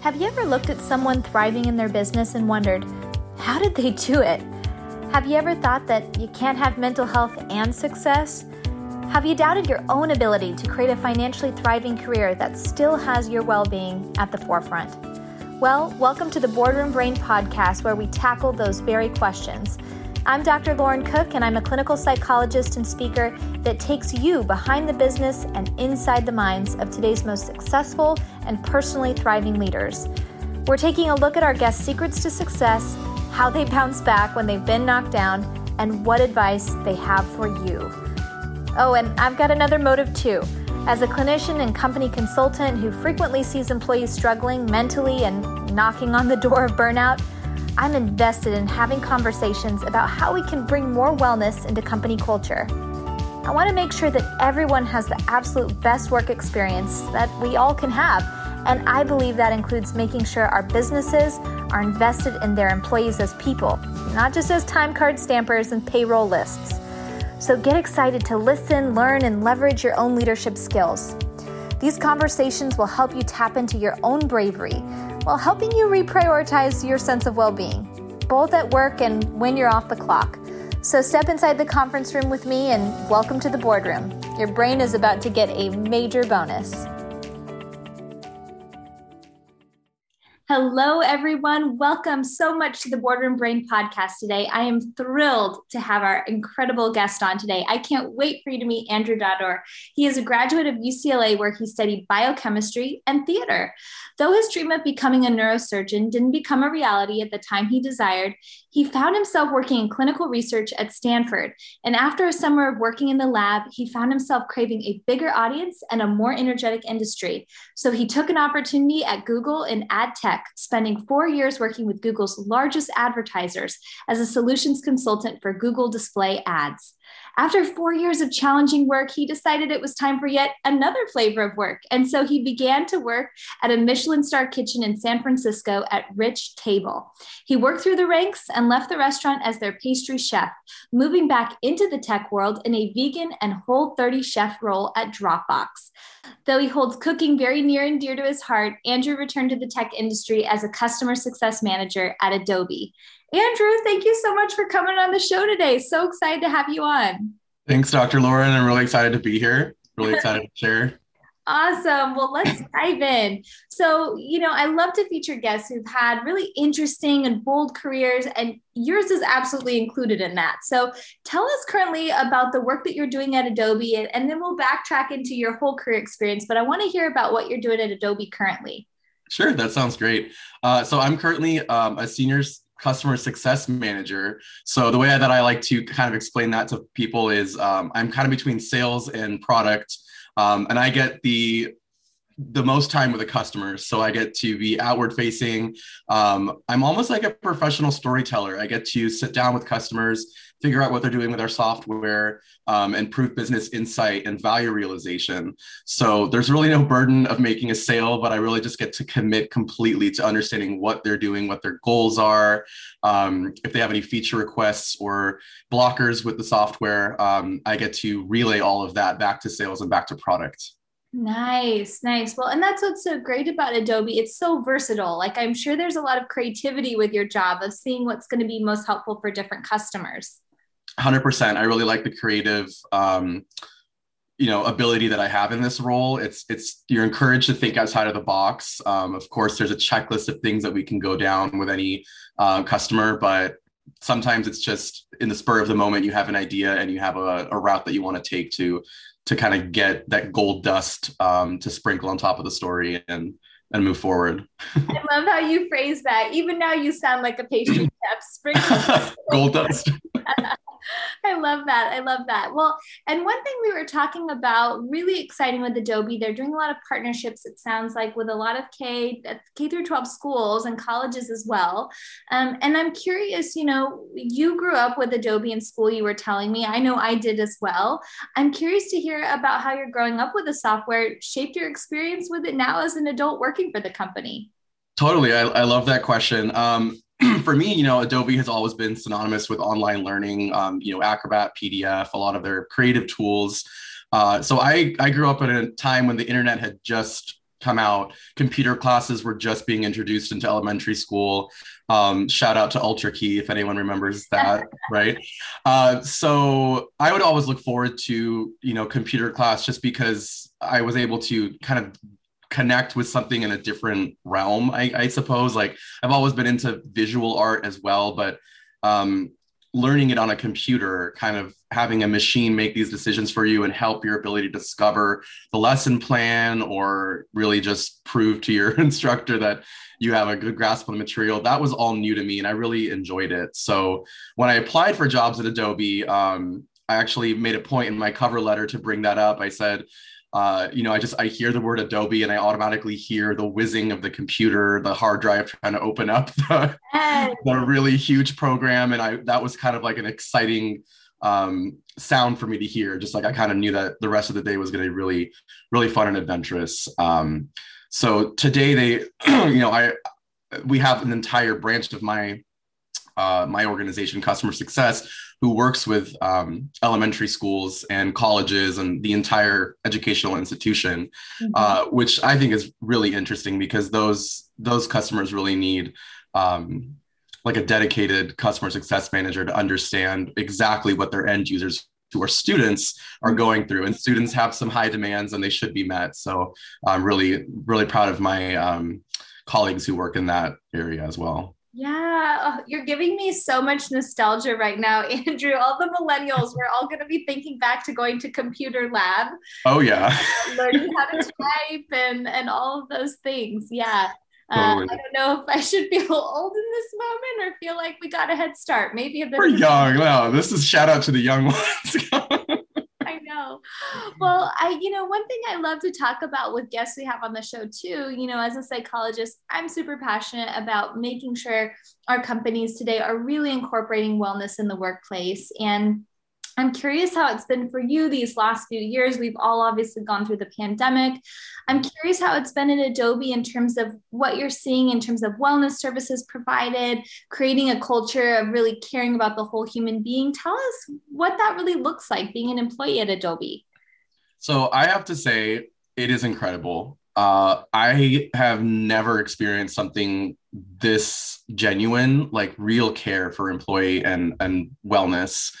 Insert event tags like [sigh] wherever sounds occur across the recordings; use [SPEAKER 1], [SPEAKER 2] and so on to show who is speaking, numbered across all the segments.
[SPEAKER 1] Have you ever looked at someone thriving in their business and wondered, how did they do it? Have you ever thought that you can't have mental health and success? Have you doubted your own ability to create a financially thriving career that still has your well being at the forefront? Well, welcome to the Boardroom Brain podcast, where we tackle those very questions. I'm Dr. Lauren Cook, and I'm a clinical psychologist and speaker that takes you behind the business and inside the minds of today's most successful and personally thriving leaders. We're taking a look at our guests' secrets to success, how they bounce back when they've been knocked down, and what advice they have for you. Oh, and I've got another motive too. As a clinician and company consultant who frequently sees employees struggling mentally and knocking on the door of burnout, I'm invested in having conversations about how we can bring more wellness into company culture. I want to make sure that everyone has the absolute best work experience that we all can have. And I believe that includes making sure our businesses are invested in their employees as people, not just as time card stampers and payroll lists. So get excited to listen, learn, and leverage your own leadership skills. These conversations will help you tap into your own bravery while helping you reprioritize your sense of well being, both at work and when you're off the clock. So step inside the conference room with me and welcome to the boardroom. Your brain is about to get a major bonus. Hello, everyone. Welcome so much to the Boardroom Brain podcast today. I am thrilled to have our incredible guest on today. I can't wait for you to meet Andrew Dadour. He is a graduate of UCLA where he studied biochemistry and theater. Though his dream of becoming a neurosurgeon didn't become a reality at the time he desired, he found himself working in clinical research at Stanford. And after a summer of working in the lab, he found himself craving a bigger audience and a more energetic industry. So he took an opportunity at Google in ad tech, spending four years working with Google's largest advertisers as a solutions consultant for Google Display Ads. After four years of challenging work, he decided it was time for yet another flavor of work. And so he began to work at a Michelin star kitchen in San Francisco at Rich Table. He worked through the ranks and left the restaurant as their pastry chef, moving back into the tech world in a vegan and whole 30 chef role at Dropbox. Though he holds cooking very near and dear to his heart, Andrew returned to the tech industry as a customer success manager at Adobe. Andrew, thank you so much for coming on the show today. So excited to have you on.
[SPEAKER 2] Thanks, Dr. Lauren. I'm really excited to be here. Really excited to share.
[SPEAKER 1] Awesome. Well, let's [laughs] dive in. So, you know, I love to feature guests who've had really interesting and bold careers, and yours is absolutely included in that. So, tell us currently about the work that you're doing at Adobe, and then we'll backtrack into your whole career experience. But I want to hear about what you're doing at Adobe currently.
[SPEAKER 2] Sure, that sounds great. Uh, so, I'm currently um, a senior customer success manager. So the way that I like to kind of explain that to people is um, I'm kind of between sales and product, um, and I get the the most time with the customers. So I get to be outward facing. Um, I'm almost like a professional storyteller. I get to sit down with customers, figure out what they're doing with our software, um, and prove business insight and value realization. So there's really no burden of making a sale, but I really just get to commit completely to understanding what they're doing, what their goals are, um, if they have any feature requests or blockers with the software. Um, I get to relay all of that back to sales and back to product.
[SPEAKER 1] Nice, nice. Well, and that's what's so great about Adobe. It's so versatile. Like, I'm sure there's a lot of creativity with your job of seeing what's going to be most helpful for different customers.
[SPEAKER 2] 100%. I really like the creative, um, you know, ability that I have in this role. It's, it's, you're encouraged to think outside of the box. Um, of course, there's a checklist of things that we can go down with any uh, customer, but sometimes it's just in the spur of the moment you have an idea and you have a, a route that you want to take to to kind of get that gold dust um, to sprinkle on top of the story and and move forward.
[SPEAKER 1] I love how you phrase that. Even now, you sound like a pastry chef. [laughs] Sprinkle
[SPEAKER 2] gold dust. [laughs] [laughs]
[SPEAKER 1] I love that. I love that. Well, and one thing we were talking about really exciting with Adobe, they're doing a lot of partnerships, it sounds like, with a lot of K, K through 12 schools and colleges as well. Um, and I'm curious, you know, you grew up with Adobe in school, you were telling me. I know I did as well. I'm curious to hear about how you're growing up with the software shaped your experience with it now as an adult working for the company.
[SPEAKER 2] Totally. I, I love that question. Um, [clears throat] for me, you know, Adobe has always been synonymous with online learning. Um, you know, Acrobat, PDF, a lot of their creative tools. Uh, so I I grew up at a time when the internet had just come out. Computer classes were just being introduced into elementary school. Um, shout out to Ultra Key if anyone remembers that, [laughs] right? Uh, so I would always look forward to you know computer class just because I was able to kind of connect with something in a different realm. I, I suppose like I've always been into visual art as well, but um, learning it on a computer, kind of having a machine make these decisions for you and help your ability to discover the lesson plan or really just prove to your [laughs] instructor that you have a good grasp on the material. That was all new to me and I really enjoyed it. So when I applied for jobs at Adobe, um, I actually made a point in my cover letter to bring that up. I said, uh, you know, I just I hear the word Adobe and I automatically hear the whizzing of the computer, the hard drive trying to open up the, the really huge program, and I that was kind of like an exciting um, sound for me to hear. Just like I kind of knew that the rest of the day was going to be really, really fun and adventurous. Um, so today they, [clears throat] you know, I we have an entire branch of my uh, my organization, Customer Success, who works with um, elementary schools and colleges and the entire educational institution, mm-hmm. uh, which I think is really interesting because those those customers really need um, like a dedicated customer success manager to understand exactly what their end users who are students are mm-hmm. going through and students have some high demands and they should be met so i'm really really proud of my um, colleagues who work in that area as well
[SPEAKER 1] yeah, oh, you're giving me so much nostalgia right now, [laughs] Andrew. All the millennials, we're all going to be thinking back to going to computer lab.
[SPEAKER 2] Oh yeah, [laughs]
[SPEAKER 1] learning how to type and and all of those things. Yeah. Uh, I don't know if I should feel [laughs] old in this moment or feel like we got a head start. Maybe a bit.
[SPEAKER 2] We're young. No, this is shout out to the young ones. [laughs]
[SPEAKER 1] know. Mm-hmm. Well, I, you know, one thing I love to talk about with guests we have on the show too, you know, as a psychologist, I'm super passionate about making sure our companies today are really incorporating wellness in the workplace. And I'm curious how it's been for you these last few years. We've all obviously gone through the pandemic. I'm curious how it's been at Adobe in terms of what you're seeing in terms of wellness services provided, creating a culture of really caring about the whole human being. Tell us what that really looks like being an employee at Adobe.
[SPEAKER 2] So I have to say, it is incredible. Uh, I have never experienced something this genuine, like real care for employee and and wellness.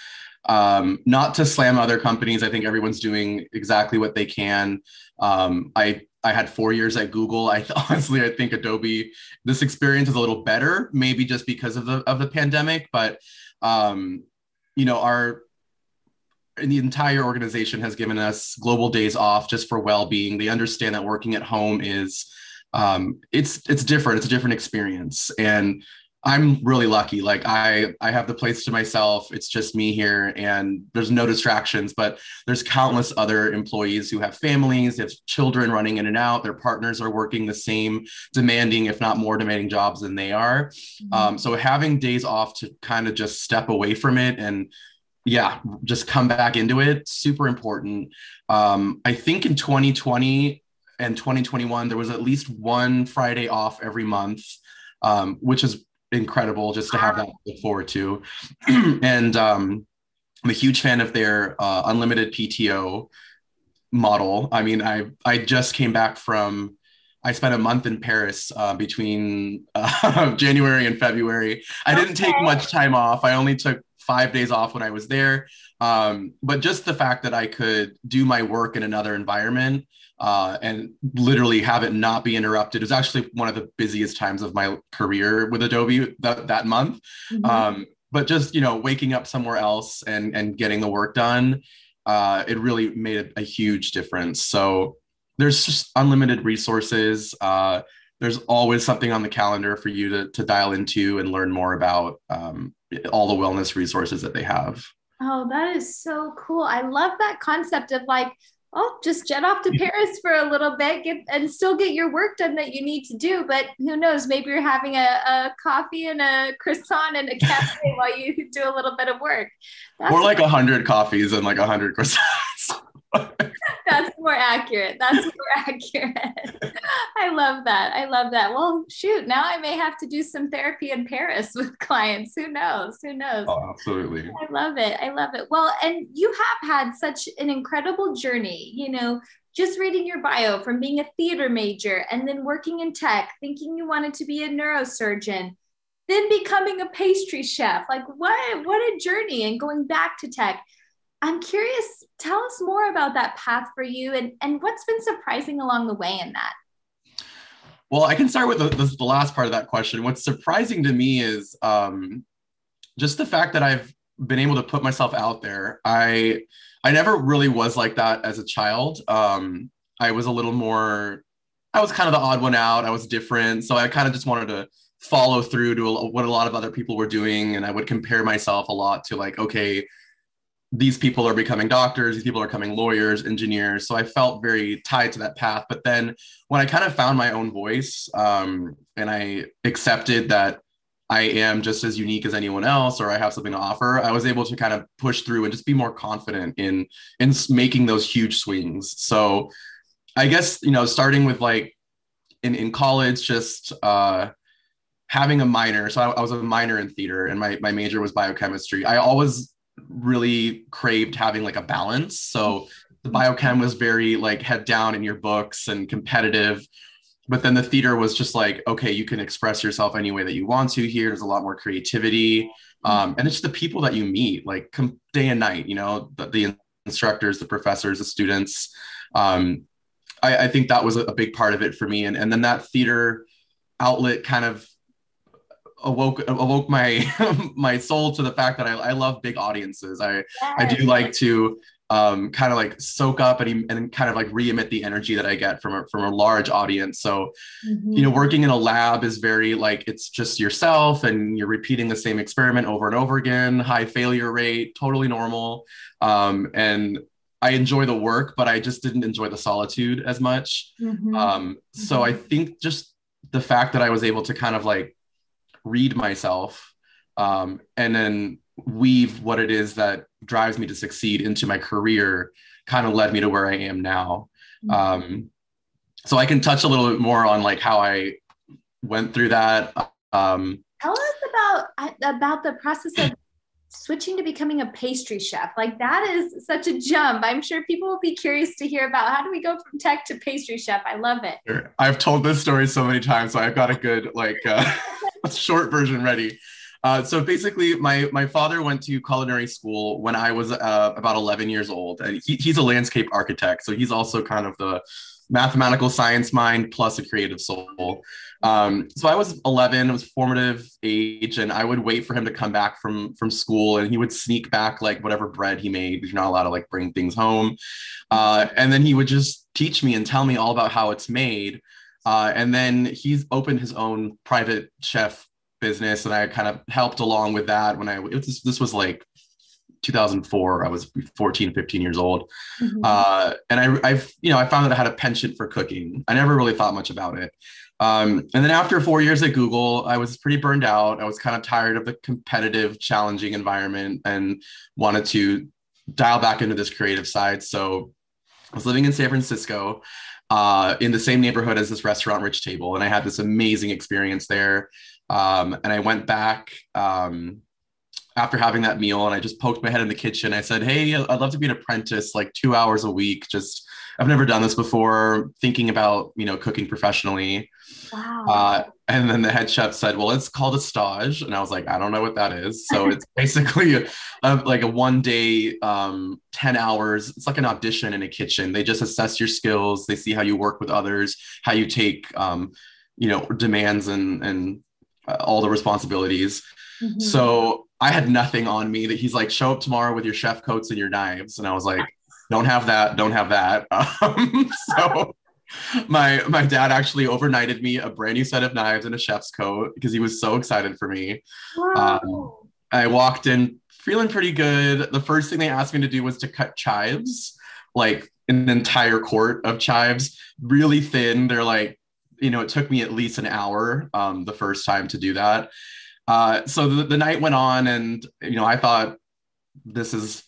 [SPEAKER 2] Um, not to slam other companies. I think everyone's doing exactly what they can. Um, I I had four years at Google. I [laughs] honestly I think Adobe this experience is a little better, maybe just because of the of the pandemic. But um, you know, our the entire organization has given us global days off just for well-being. They understand that working at home is um, it's it's different. It's a different experience, and I'm really lucky. Like I I have the place to myself. It's just me here and there's no distractions, but there's countless other employees who have families, they have children running in and out, their partners are working the same demanding if not more demanding jobs than they are. Mm-hmm. Um, so having days off to kind of just step away from it and yeah, just come back into it, super important. Um, I think in 2020 and 2021 there was at least one Friday off every month. Um, which is incredible just to have that look forward to. [clears throat] and um, I'm a huge fan of their uh, unlimited PTO model. I mean, I I just came back from. I spent a month in Paris uh, between uh, [laughs] January and February. I didn't take much time off. I only took five days off when I was there. Um, but just the fact that I could do my work in another environment uh, and literally have it not be interrupted. It was actually one of the busiest times of my career with Adobe that, that month. Mm-hmm. Um, but just you know, waking up somewhere else and and getting the work done, uh, it really made a, a, huge difference. So there's just unlimited resources. Uh, there's always something on the calendar for you to to dial into and learn more about um, all the wellness resources that they have.
[SPEAKER 1] Oh, that is so cool. I love that concept of like oh, just jet off to Paris for a little bit get, and still get your work done that you need to do. But who knows? Maybe you're having a, a coffee and a croissant and a cafe [laughs] while you do a little bit of work.
[SPEAKER 2] That's or like a hundred coffees and like a hundred croissants. [laughs]
[SPEAKER 1] That's more accurate. That's more [laughs] accurate. I love that. I love that. Well, shoot, now I may have to do some therapy in Paris [laughs] with clients. Who knows? Who knows?
[SPEAKER 2] Oh, absolutely.
[SPEAKER 1] I love it. I love it. Well, and you have had such an incredible journey, you know, just reading your bio from being a theater major and then working in tech, thinking you wanted to be a neurosurgeon, then becoming a pastry chef. Like what what a journey and going back to tech. I'm curious, tell us more about that path for you and, and what's been surprising along the way in that.
[SPEAKER 2] Well, I can start with the, the, last part of that question. What's surprising to me is um, just the fact that I've been able to put myself out there. I I never really was like that as a child. Um, I was a little more, I was kind of the odd one out. I was different. So I kind of just wanted to follow through to what a lot of other people were doing. And I would compare myself a lot to like, okay, these people are becoming doctors, these people are becoming lawyers, engineers. So I felt very tied to that path. But then when I kind of found my own voice um, and I accepted that I am just as unique as anyone else or I have something to offer, I was able to kind of push through and just be more confident in in making those huge swings. So I guess, you know, starting with like in, in college, just uh, having a minor. So I, I was a minor in theater and my, my major was biochemistry. I always really craved having like a balance. So the biochem was very like head down in your books and competitive but then the theater was just like okay you can express yourself any way that you want to here. There's a lot more creativity. Um, and it's the people that you meet like day and night you know the, the instructors the professors the students. Um, I, I, think that was a, big part of it for me. And, and then that theater outlet kind of awoke awoke my [laughs] my soul to the fact that I, I love big audiences i yes. i do like to um, kind of like soak up and, and kind of like re-emit the energy that I get from a, from a large audience. So, mm-hmm. you know, working in a lab is very like it's just yourself and you're repeating the same experiment over and over again. High failure rate, totally normal. Um, and I enjoy the work, but I just didn't enjoy the solitude as much. Mm-hmm. Um, so mm-hmm. I think just the fact that I was able to kind of like read myself um, and then weave what it is that drives me to succeed into my career kind of led me to where I am now. Mm-hmm. Um, so I can touch a little bit more on like how I went through that. Um,
[SPEAKER 1] Tell us about about the process of switching to becoming a pastry chef. Like that is such a jump. I'm sure people will be curious to hear about how do we go from tech to pastry chef. I love it.
[SPEAKER 2] I've told this story so many times, so I've got a good like uh, [laughs] [laughs] short version ready. Uh, so basically, my my father went to culinary school when I was uh, about 11 years old, and he, he's a landscape architect. So he's also kind of the mathematical science mind plus a creative soul. Um, so I was 11, it was formative age, and I would wait for him to come back from from school, and he would sneak back like whatever bread he made you're not allowed to like bring things home, uh, and then he would just teach me and tell me all about how it's made. Uh, and then he's opened his own private chef business and I kind of helped along with that when I it was, this was like 2004 I was 14 15 years old. Mm-hmm. uh, and I, I've you know I found that I had a penchant for cooking. I never really thought much about it. Um, and then after four years at Google I was pretty burned out. I was kind of tired of the competitive challenging environment and wanted to dial back into this creative side. So I was living in San Francisco uh, in the same neighborhood as this restaurant Rich Table and I had this amazing experience there. Um, and I went back um, after having that meal and I just poked my head in the kitchen. I said, Hey, I'd love to be an apprentice, like two hours a week. Just, I've never done this before, thinking about, you know, cooking professionally. Wow. Uh, and then the head chef said, Well, it's called a stage. And I was like, I don't know what that is. So [laughs] it's basically a, a, like a one day, um, 10 hours. It's like an audition in a kitchen. They just assess your skills, they see how you work with others, how you take, um, you know, demands and, and all the responsibilities. Mm-hmm. So I had nothing on me that he's like, show up tomorrow with your chef coats and your knives. And I was like, don't have that, don't have that. [laughs] Um, so my my dad actually overnighted me a brand new set of knives and a chef's coat because he was so excited for me. Wow. Um, I walked in feeling pretty good. The first thing they asked me to do was to cut chives, like an entire quart of chives, really thin. They're like you know, it took me at least an hour um, the first time to do that. Uh, so the, the night went on, and you know, I thought this is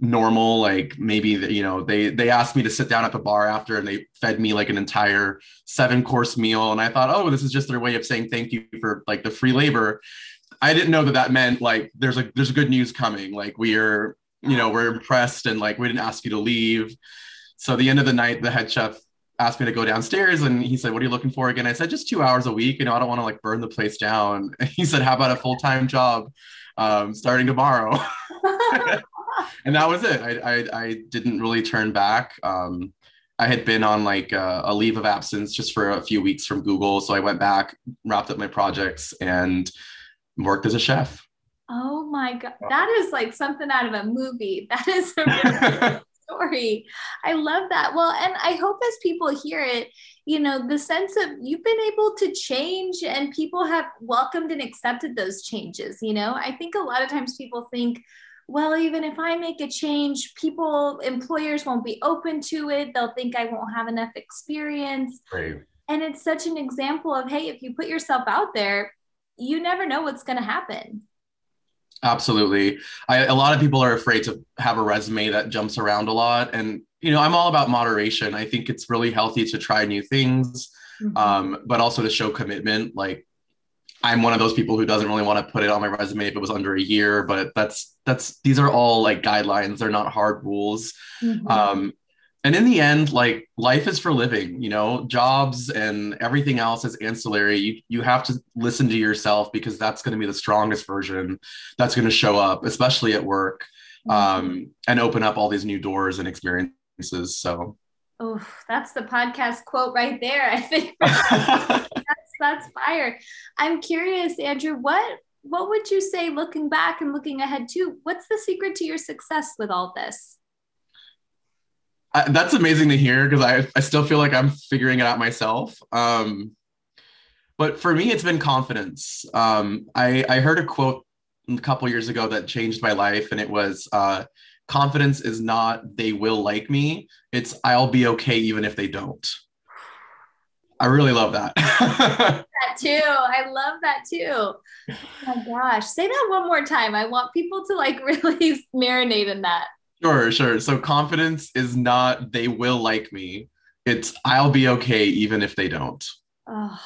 [SPEAKER 2] normal like maybe the, you know they they asked me to sit down at the bar after and they fed me like an entire seven course meal. And i thought oh this is just their way of saying thank you for like the free labor. I didn't know that that meant like there's a there's good news coming. Like we are you know we're impressed and like we didn't ask you to leave. So the end of the night the head chef asked me to go downstairs and he said what are you looking for again i said just two hours a week you know i don't want to like burn the place down [laughs] he said how about a full-time job um, starting tomorrow [laughs] and that was it. I, I, I didn't really turn back. Um, I had been on like a, a, leave of absence just for a few weeks from Google. So I went back, wrapped up my projects, and worked as a chef.
[SPEAKER 1] Oh my God. That is like something out of a movie. [laughs] That is a really story. I love that. Well, and I hope as people hear it, you know, the sense of you've been able to change and people have welcomed and accepted those changes. You know, I think a lot of times people think, well, even if I make a change, people, employers won't be open to it. They'll think I won't have enough experience.
[SPEAKER 2] Right.
[SPEAKER 1] And it's such an example of, hey, if you put yourself out there, you never know what's going to happen.
[SPEAKER 2] Absolutely. I, a lot of people are afraid to have a resume that jumps around a lot. And, you know, I'm all about moderation. I think it's really healthy to try new things, mm-hmm. um, but also to show commitment. Like, I'm one of those people who doesn't really want to put it on my resume if it was under a year, but that's that's these are all like guidelines. They're not hard rules. Mm-hmm. Um, and in the end, like life is for living, you know, jobs and everything else is ancillary. You you have to listen to yourself because that's going to be the strongest version that's going to show up, especially at work, mm-hmm. um, and open up all these new doors and experiences. So
[SPEAKER 1] Oh, that's the podcast quote right there. I think [laughs] that's fire. I'm curious, Andrew, what what would you say looking back and looking ahead to What's the secret to your success with all this?
[SPEAKER 2] Uh, that's amazing to hear because I, I still feel like I'm figuring it out myself. Um, but for me, it's been confidence. Um, I, I heard a quote a couple years ago that changed my life, and it was uh, confidence is not they will like me, it's I'll be okay even if they don't. I really love that. [laughs]
[SPEAKER 1] that too. I love that too. Oh my gosh. Say that one more time. I want people to like [laughs] really marinate in that.
[SPEAKER 2] Sure, sure. So confidence is not they will like me. It's I'll be okay even if they don't.
[SPEAKER 1] Oh,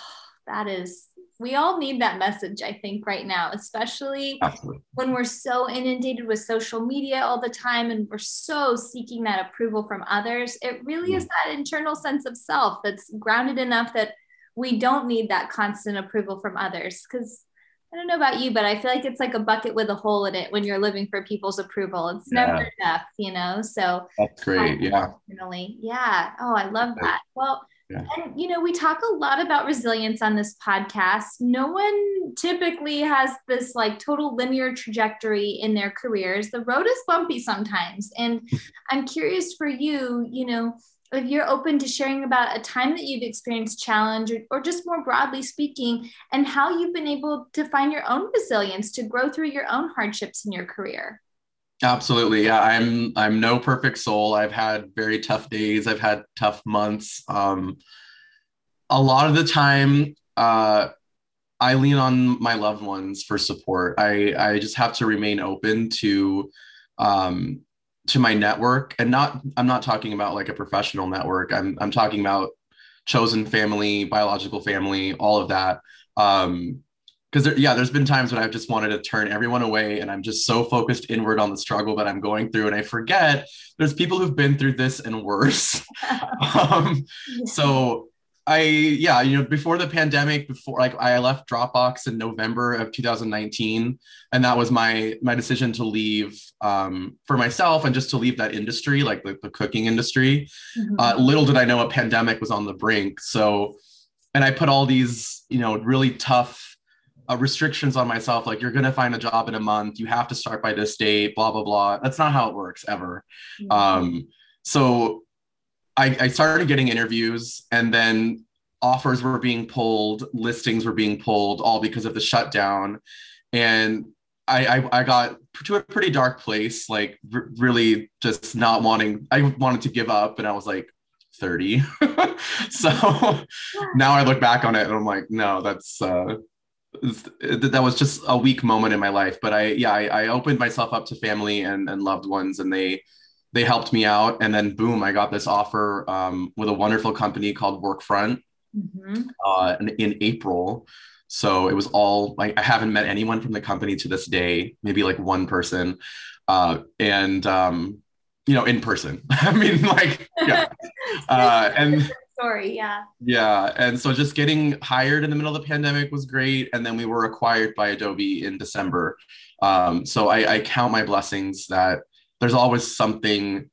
[SPEAKER 1] that is we all need that message, I think, right now, especially Absolutely. when we're so inundated with social media all the time and we're so seeking that approval from others. It really mm. is that internal sense of self that's grounded enough that we don't need that constant approval from others. Because I don't know about you, but I feel like it's like a bucket with a hole in it when you're living for people's approval. It's yeah. never enough, you know? So
[SPEAKER 2] that's great. Um, yeah. Definitely.
[SPEAKER 1] Yeah. Oh, I love that. Well, yeah. And, you know, we talk a lot about resilience on this podcast. No one typically has this like total linear trajectory in their careers. The road is bumpy sometimes. And [laughs] I'm curious for you, you know, if you're open to sharing about a time that you've experienced challenge or, or just more broadly speaking, and how you've been able to find your own resilience to grow through your own hardships in your career.
[SPEAKER 2] Absolutely. Yeah, I'm I'm no perfect soul. I've had very tough days. I've had tough months. Um, a lot of the time, uh, I lean on my loved ones for support. I I just have to remain open to um, to my network, and not I'm not talking about like a professional network. I'm I'm talking about chosen family, biological family, all of that. Um, because there, yeah, there's been times when I've just wanted to turn everyone away, and I'm just so focused inward on the struggle that I'm going through, and I forget there's people who've been through this and worse. [laughs] um, [laughs] so I yeah, you know, before the pandemic, before like I left Dropbox in November of 2019, and that was my my decision to leave um, for myself and just to leave that industry, like the, the cooking industry. Mm-hmm. Uh, little did I know a pandemic was on the brink. So, and I put all these you know really tough uh, restrictions on myself like you're going to find a job in a month you have to start by this date blah blah blah that's not how it works ever mm-hmm. um, so I, I started getting interviews and then offers were being pulled listings were being pulled all because of the shutdown and I, I, I got to a pretty dark place like r- really just not wanting i wanted to give up and i was like 30 [laughs] so [laughs] now i look back on it and i'm like no that's uh that was just a weak moment in my life. But I, yeah, I, I opened myself up to family and, and loved ones, and they they helped me out. And then boom, I got this offer um, with a wonderful company called Workfront mm-hmm. uh, in, in April. So it was all like I haven't met anyone from the company to this day, maybe like one person, uh, and um, you know, in person. [laughs] I mean, like, yeah, [laughs] uh, and
[SPEAKER 1] story. Yeah.
[SPEAKER 2] Yeah. And so just getting hired in the middle of the pandemic was great. And then we were acquired by Adobe in December. Um, so I, I count my blessings that there's always something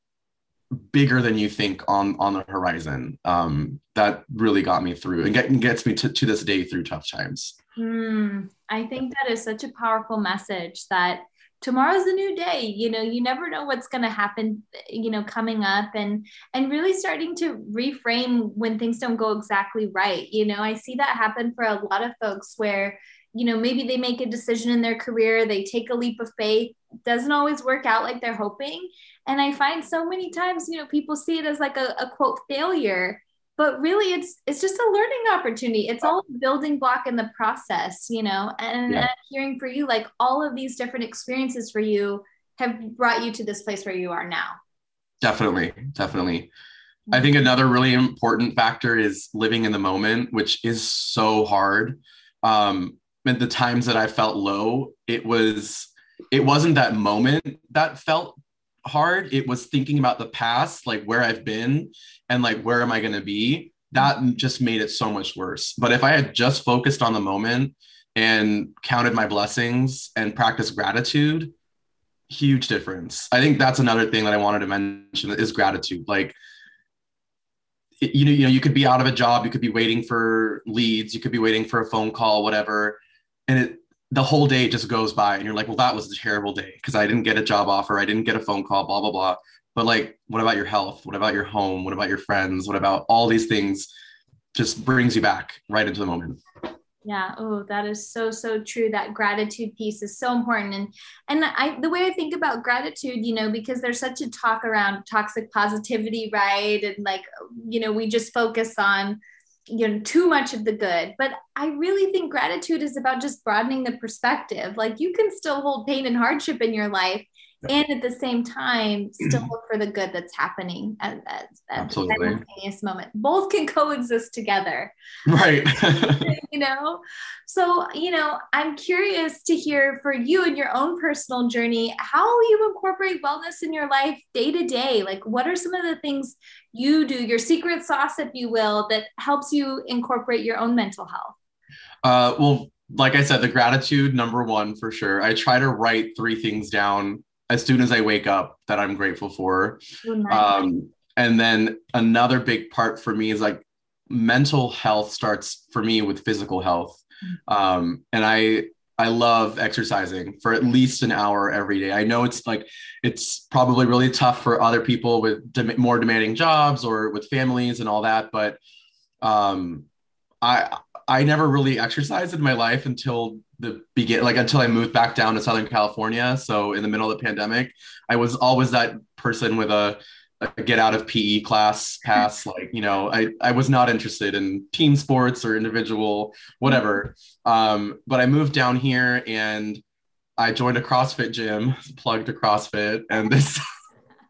[SPEAKER 2] bigger than you think on on the horizon. Um, that really got me through and get, gets me to, to this day through tough times.
[SPEAKER 1] Mm, i think that is such a powerful message that tomorrow's a new day. You know you never know what's going to happen you know coming up and and really starting to reframe when things don't go exactly right. You know i see that happen for a lot of folks where you know maybe they make a decision in their career they take a leap of faith. Doesn't always work out like they're hoping. And i find so many times you know people see it as like a, a quote failure. But really it's it's just a learning opportunity. It's all building block in the process you know? And, yeah. hearing for you like all of these different experiences for you have brought you to this place where you are now.
[SPEAKER 2] Definitely. Definitely. I think another really important factor is living in the moment which is so hard. Um at the times that i felt low it was it wasn't that moment that felt hard. It was thinking about the past like where i've been and like where am i going to be? That just made it so much worse. But if i had just focused on the moment and counted my blessings and practiced gratitude huge difference. I think that's another thing that i wanted to mention is gratitude. Like you know you know you could be out of a job you could be waiting for leads you could be waiting for a phone call whatever and it the whole day just goes by and you're like, well, that was a terrible day because I didn't get a job offer. I didn't get a phone call, blah, blah, blah. But like, what about your health? What about your home? What about your friends? What about all these things just brings you back right into the moment.
[SPEAKER 1] Yeah. Oh, that is so, so true. That gratitude piece is so important. And, and I, the way I think about gratitude, you know, because there's such a talk around toxic positivity, right? And like, you know, we just focus on, you know too much of the good. But i really think gratitude is about just broadening the perspective. Like you can still hold pain and hardship in your life and at the same time [clears throat] still look for the good that's happening at, at, at the simultaneous moment. Both can coexist together.
[SPEAKER 2] Right. [laughs] [laughs]
[SPEAKER 1] You know? So you know i'm curious to hear for you in your own personal journey how you incorporate wellness in your life day to day. Like what are some of the things you do your secret sauce if you will that helps you incorporate your own mental health?
[SPEAKER 2] Uh, well like I said, the gratitude number one for sure. I try to write three things down as soon as I wake up that I'm grateful for. Oh, um, and then another big part for me is like mental health starts for me with physical health. Mm-hmm. Um, and I I love exercising for at least an hour every day. I know it's like it's probably really tough for other people with more demanding jobs or with families and all that, but um, I I never really exercised in my life until the begin like until I moved back down to Southern California. So in the middle of the pandemic, I was always that person with a, a get out of PE class pass. [laughs] like, you know, I, I was not interested in team sports or individual, whatever. Um, but I moved down here and I joined a CrossFit gym, [laughs] plugged to CrossFit, and this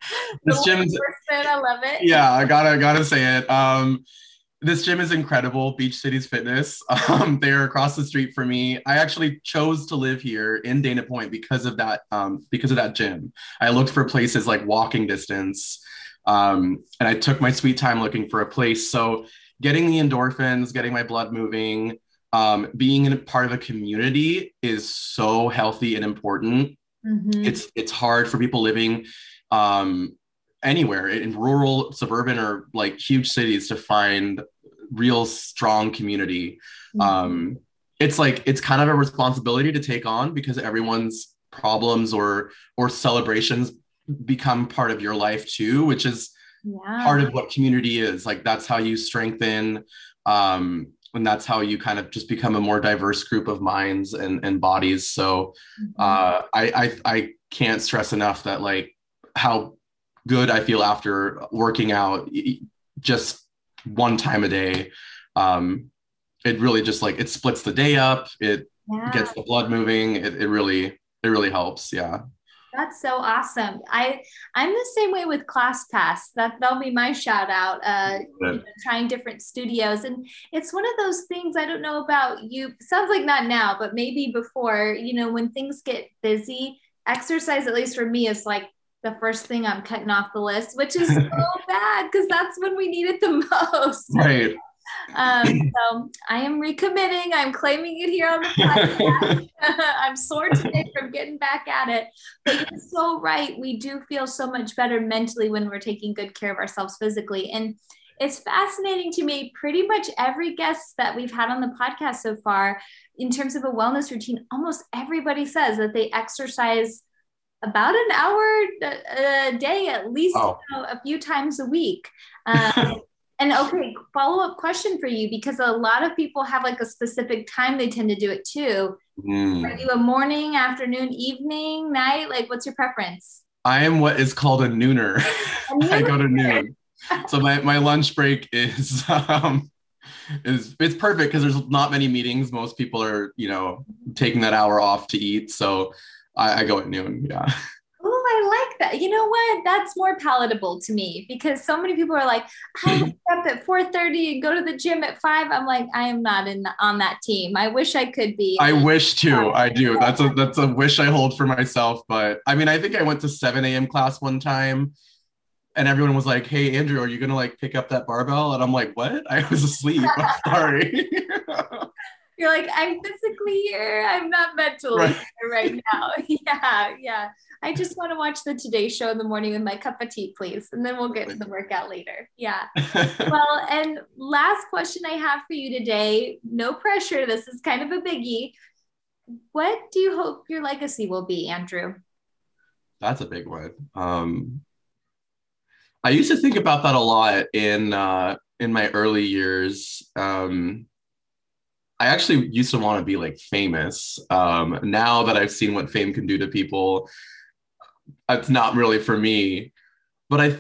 [SPEAKER 2] [laughs]
[SPEAKER 1] this gym I love it.
[SPEAKER 2] Yeah, I gotta gotta say it. Um, this gym is incredible beach cities fitness. [laughs] Um, they're across the street from me. I actually chose to live here in dana point because of that um, because of that gym. I looked for places like walking distance um, and i took my sweet time looking for a place. So getting the endorphins getting my blood moving um, being in a part of a community is so healthy and important. Mm-hmm. it's it's hard for people living um, anywhere in rural, suburban, or like huge cities to find real strong community. Mm-hmm. Um, it's like it's kind of a responsibility to take on because everyone's problems or or celebrations become part of your life too, which is yeah. part of what community is. Like that's how you strengthen um, and that's how you kind of just become a more diverse group of minds and, and bodies. So mm-hmm. uh, I, I I can't stress enough that like how good I feel after working out just one time a day. Um, it really just like it splits the day up. It yeah. gets the blood moving. It, it really, it really helps. Yeah.
[SPEAKER 1] That's so awesome. I I'm the same way with ClassPass. That that'll be my shout out. Uh, you know, trying different studios, and it's one of those things. I don't know about you. Sounds like not now, but maybe before. You know, when things get busy, exercise at least for me is like the first thing I'm cutting off the list, which is [laughs] so bad because that's when we need it the most.
[SPEAKER 2] Right.
[SPEAKER 1] Um, so I am recommitting. I'm claiming it here on the podcast. [laughs] [laughs] I'm sore today from getting back at it. But you're so right. We do feel so much better mentally when we're taking good care of ourselves physically. And it's fascinating to me. Pretty much every guest that we've had on the podcast so far, in terms of a wellness routine, almost everybody says that they exercise about an hour a day at least oh. you know, a few times a week. Um, [laughs] and okay follow up question for you because a lot of people have like a specific time they tend to do it too. Mm. are you a morning afternoon evening night? Like what's your preference?
[SPEAKER 2] I am what is called a nooner, a nooner. [laughs] i go to noon. So my, my lunch break is [laughs] um is it's perfect because there's not many meetings. Most people are you know taking that hour off to eat. So I, I go at noon. Yeah. [laughs]
[SPEAKER 1] Oh, I like that. You know what? That's more palatable to me because so many people are like, I [laughs] wake up at 4:30 and go to the gym at five. I'm like, I am not in the, on that team. I wish I could be.
[SPEAKER 2] I wish too. Um, I do. That's a that's a wish I hold for myself. But I mean, I think I went to 7 a.m. class one time and everyone was like, "Hey, Andrew, are you gonna like pick up that barbell?" And I'm like, "What? I was asleep. I'm [laughs] sorry."
[SPEAKER 1] You're like, I'm physically here. I'm not mentally right. here right now. [laughs] yeah, yeah. I just want to watch the Today Show in the morning with my cup of tea, please. And then we'll get to the workout later. Yeah. [laughs] well, and last question I have for you today no pressure. This is kind of a biggie. What do you hope your legacy will be, Andrew?
[SPEAKER 2] That's a big one. Um, I used to think about that a lot in uh, in my early years. Um, I actually used to want to be like famous. Um, now that I've seen what fame can do to people, it's not really for me. But I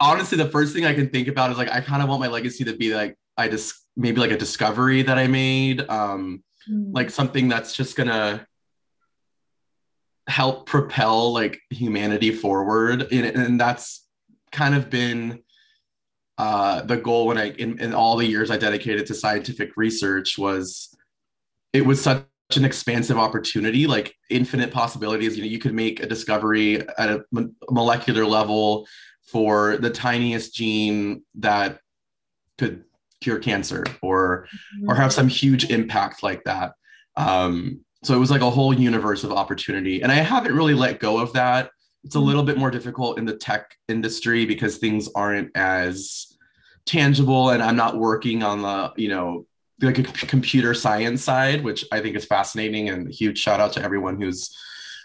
[SPEAKER 2] honestly, the first thing I can think about is like I kind of want my legacy to be like I just maybe like a discovery that I made, um, mm. like something that's just gonna help propel like humanity forward, and, and that's kind of been uh, the goal when I in, in all the years I dedicated to scientific research was it was such an expansive opportunity, like infinite possibilities. You know, you could make a discovery at a molecular level for the tiniest gene that could cure cancer or or have some huge impact like that. Um, so it was like a whole universe of opportunity, and I haven't really let go of that it's a little bit more difficult in the tech industry because things aren't as tangible and i'm not working on the you know like a computer science side which i think is fascinating and a huge shout out to everyone who's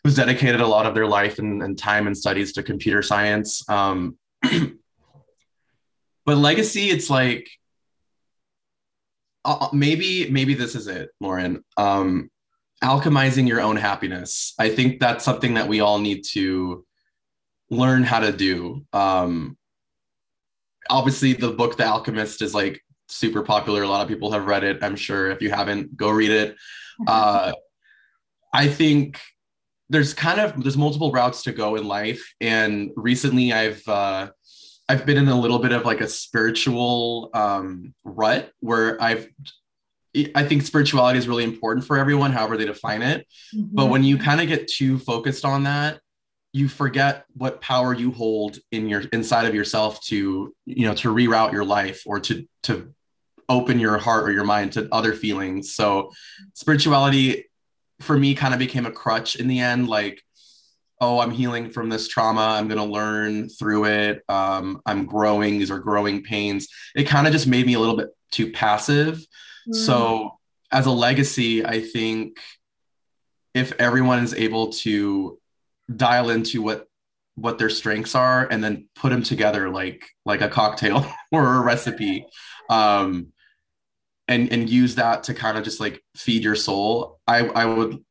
[SPEAKER 2] who's dedicated a lot of their life and, and time and studies to computer science. Um, [clears throat] but legacy it's like uh, maybe maybe this is it lauren. Um, alchemizing your own happiness i think that's something that we all need to learn how to do. Um, obviously, the book The Alchemist is like super popular. A lot of people have read it. I'm sure if you haven't, go read it. [laughs] Uh, I think there's kind of there's multiple routes to go in life, and recently I've uh, I've been in a little bit of like a spiritual um, rut where I've I think spirituality is really important for everyone, however they define it. Mm-hmm. But when you kind of get too focused on that, you forget what power you hold in your inside of yourself to you know to reroute your life or to to open your heart or your mind to other feelings. So spirituality for me kind of became a crutch in the end like oh i'm healing from this trauma. I'm going to learn through it. Um, i'm growing. These are growing pains. It kind of just made me a little bit too passive mm. so as a legacy i think if everyone is able to dial into what what their strengths are and then put them together like like a cocktail [laughs] or a recipe um and and use that to kind of just like feed your soul i i would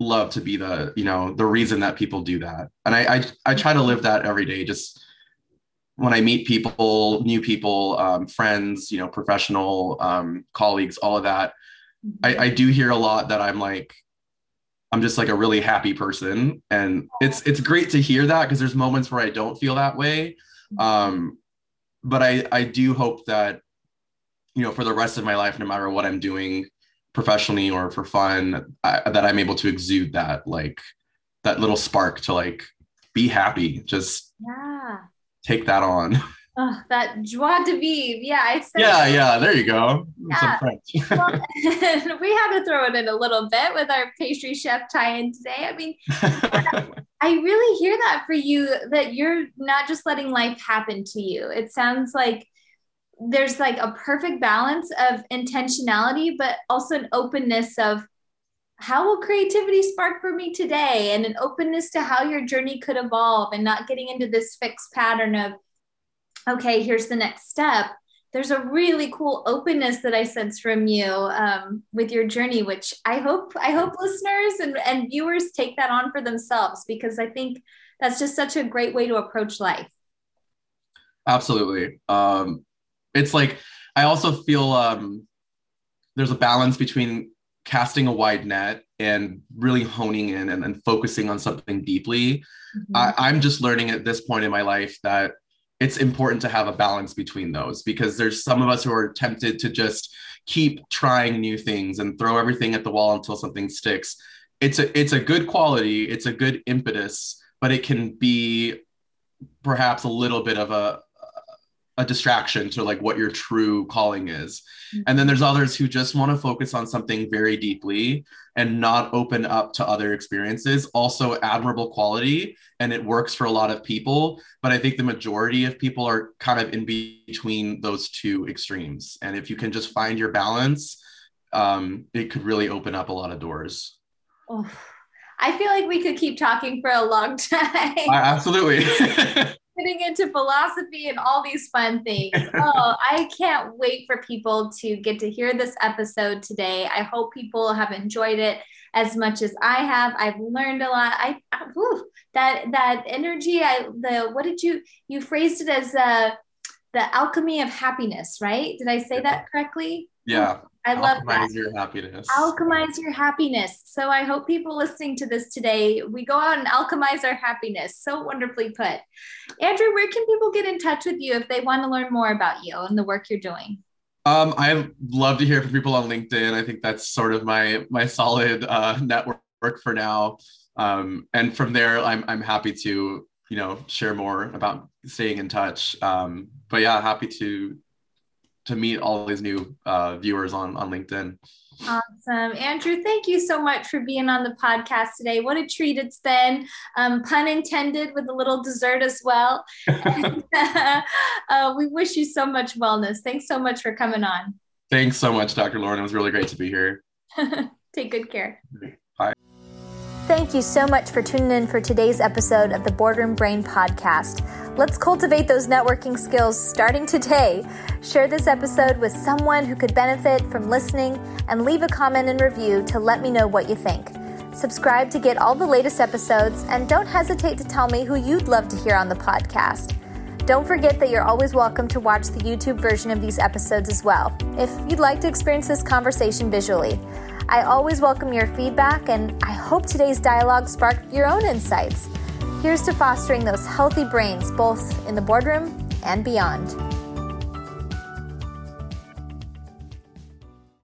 [SPEAKER 2] love to be the you know the reason that people do that and i i, I try to live that every day just when i meet people new people um, friends you know professional um, colleagues all of that I, I do hear a lot that I'm like, I'm just like a really happy person. And it's it's great to hear that because there's moments where I don't feel that way. Um, but I I do hope that, you know, for the rest of my life, no matter what I'm doing professionally or for fun, I, that I'm able to exude that like that little spark to like be happy. Just
[SPEAKER 1] yeah.
[SPEAKER 2] Take that on.
[SPEAKER 1] Oh, that joie de vivre. Yeah, I
[SPEAKER 2] said. Yeah, yeah. There you go. Yeah. [laughs]
[SPEAKER 1] well, [laughs] we had to throw it in a little bit with our pastry chef tie-in today. I mean, [laughs] I really hear that for you. That you're not just letting life happen to you. It sounds like there's like a perfect balance of intentionality, but also an openness of how will creativity spark for me today, and an openness to how your journey could evolve, and not getting into this fixed pattern of okay, here's the next step. There's a really cool openness that I sense from you um, with your journey, which I hope I hope listeners and, and viewers take that on for themselves because I think that's just such a great way to approach life.
[SPEAKER 2] Absolutely. Um, it's like I also feel um, there's a balance between casting a wide net and really honing in and, and focusing on something deeply. Mm-hmm. I, I'm just learning at this point in my life that it's important to have a balance between those because there's some of us who are tempted to just keep trying new things and throw everything at the wall until something sticks it's a it's a good quality it's a good impetus but it can be perhaps a little bit of a a distraction to like what your true calling is. Mm-hmm. And then there's others who just want to focus on something very deeply and not open up to other experiences. Also admirable quality and it works for a lot of people, but I think the majority of people are kind of in between those two extremes. And if you can just find your balance, um, it could really open up a lot of doors.
[SPEAKER 1] Oh, I feel like we could keep talking for a long [laughs] time.
[SPEAKER 2] Absolutely. [laughs]
[SPEAKER 1] getting into philosophy and all these fun things. [laughs] Oh, I can't wait for people to get to hear this episode today. I hope people have enjoyed it as much as I have. I've learned a lot. I, whew, that that energy. I the what did you you phrased it as uh, the alchemy of happiness, right? Did I say that correctly?
[SPEAKER 2] Yeah.
[SPEAKER 1] I love
[SPEAKER 2] Alchemize that. your happiness.
[SPEAKER 1] Alchemize your happiness. So I hope people listening to this today, we go out and alchemize our happiness. So wonderfully put. Andrew, where can people get in touch with you if they want to learn more about you and the work you're doing?
[SPEAKER 2] Um, I love to hear from people on LinkedIn. I think that's sort of my my solid uh, network for now. Um, and from there, I'm I'm happy to you know share more about staying in touch. Um, but yeah, happy to to meet all these new uh, viewers on on LinkedIn.
[SPEAKER 1] Awesome. Andrew, thank you so much for being on the podcast today. What a treat it's been. Um, pun intended with a little dessert as well. and, [laughs] [laughs] uh, we wish you so much wellness. Thanks so much for coming on.
[SPEAKER 2] Thanks so much, Dr. Lauren. It was really great to be here. [laughs]
[SPEAKER 1] Take good care.
[SPEAKER 2] Bye.
[SPEAKER 3] Thank you so much for tuning in for today's episode of the Boardroom Brain podcast. Let's cultivate those networking skills starting today. Share this episode with someone who could benefit from listening and leave a comment and review to let me know what you think. Subscribe to get all the latest episodes and don't hesitate to tell me who you'd love to hear on the podcast. Don't forget that you're always welcome to watch the YouTube version of these episodes as well, if you'd like to experience this conversation visually. I always welcome your feedback, and I hope today's dialogue sparked your own insights. Here's to fostering those healthy brains both in the boardroom and beyond.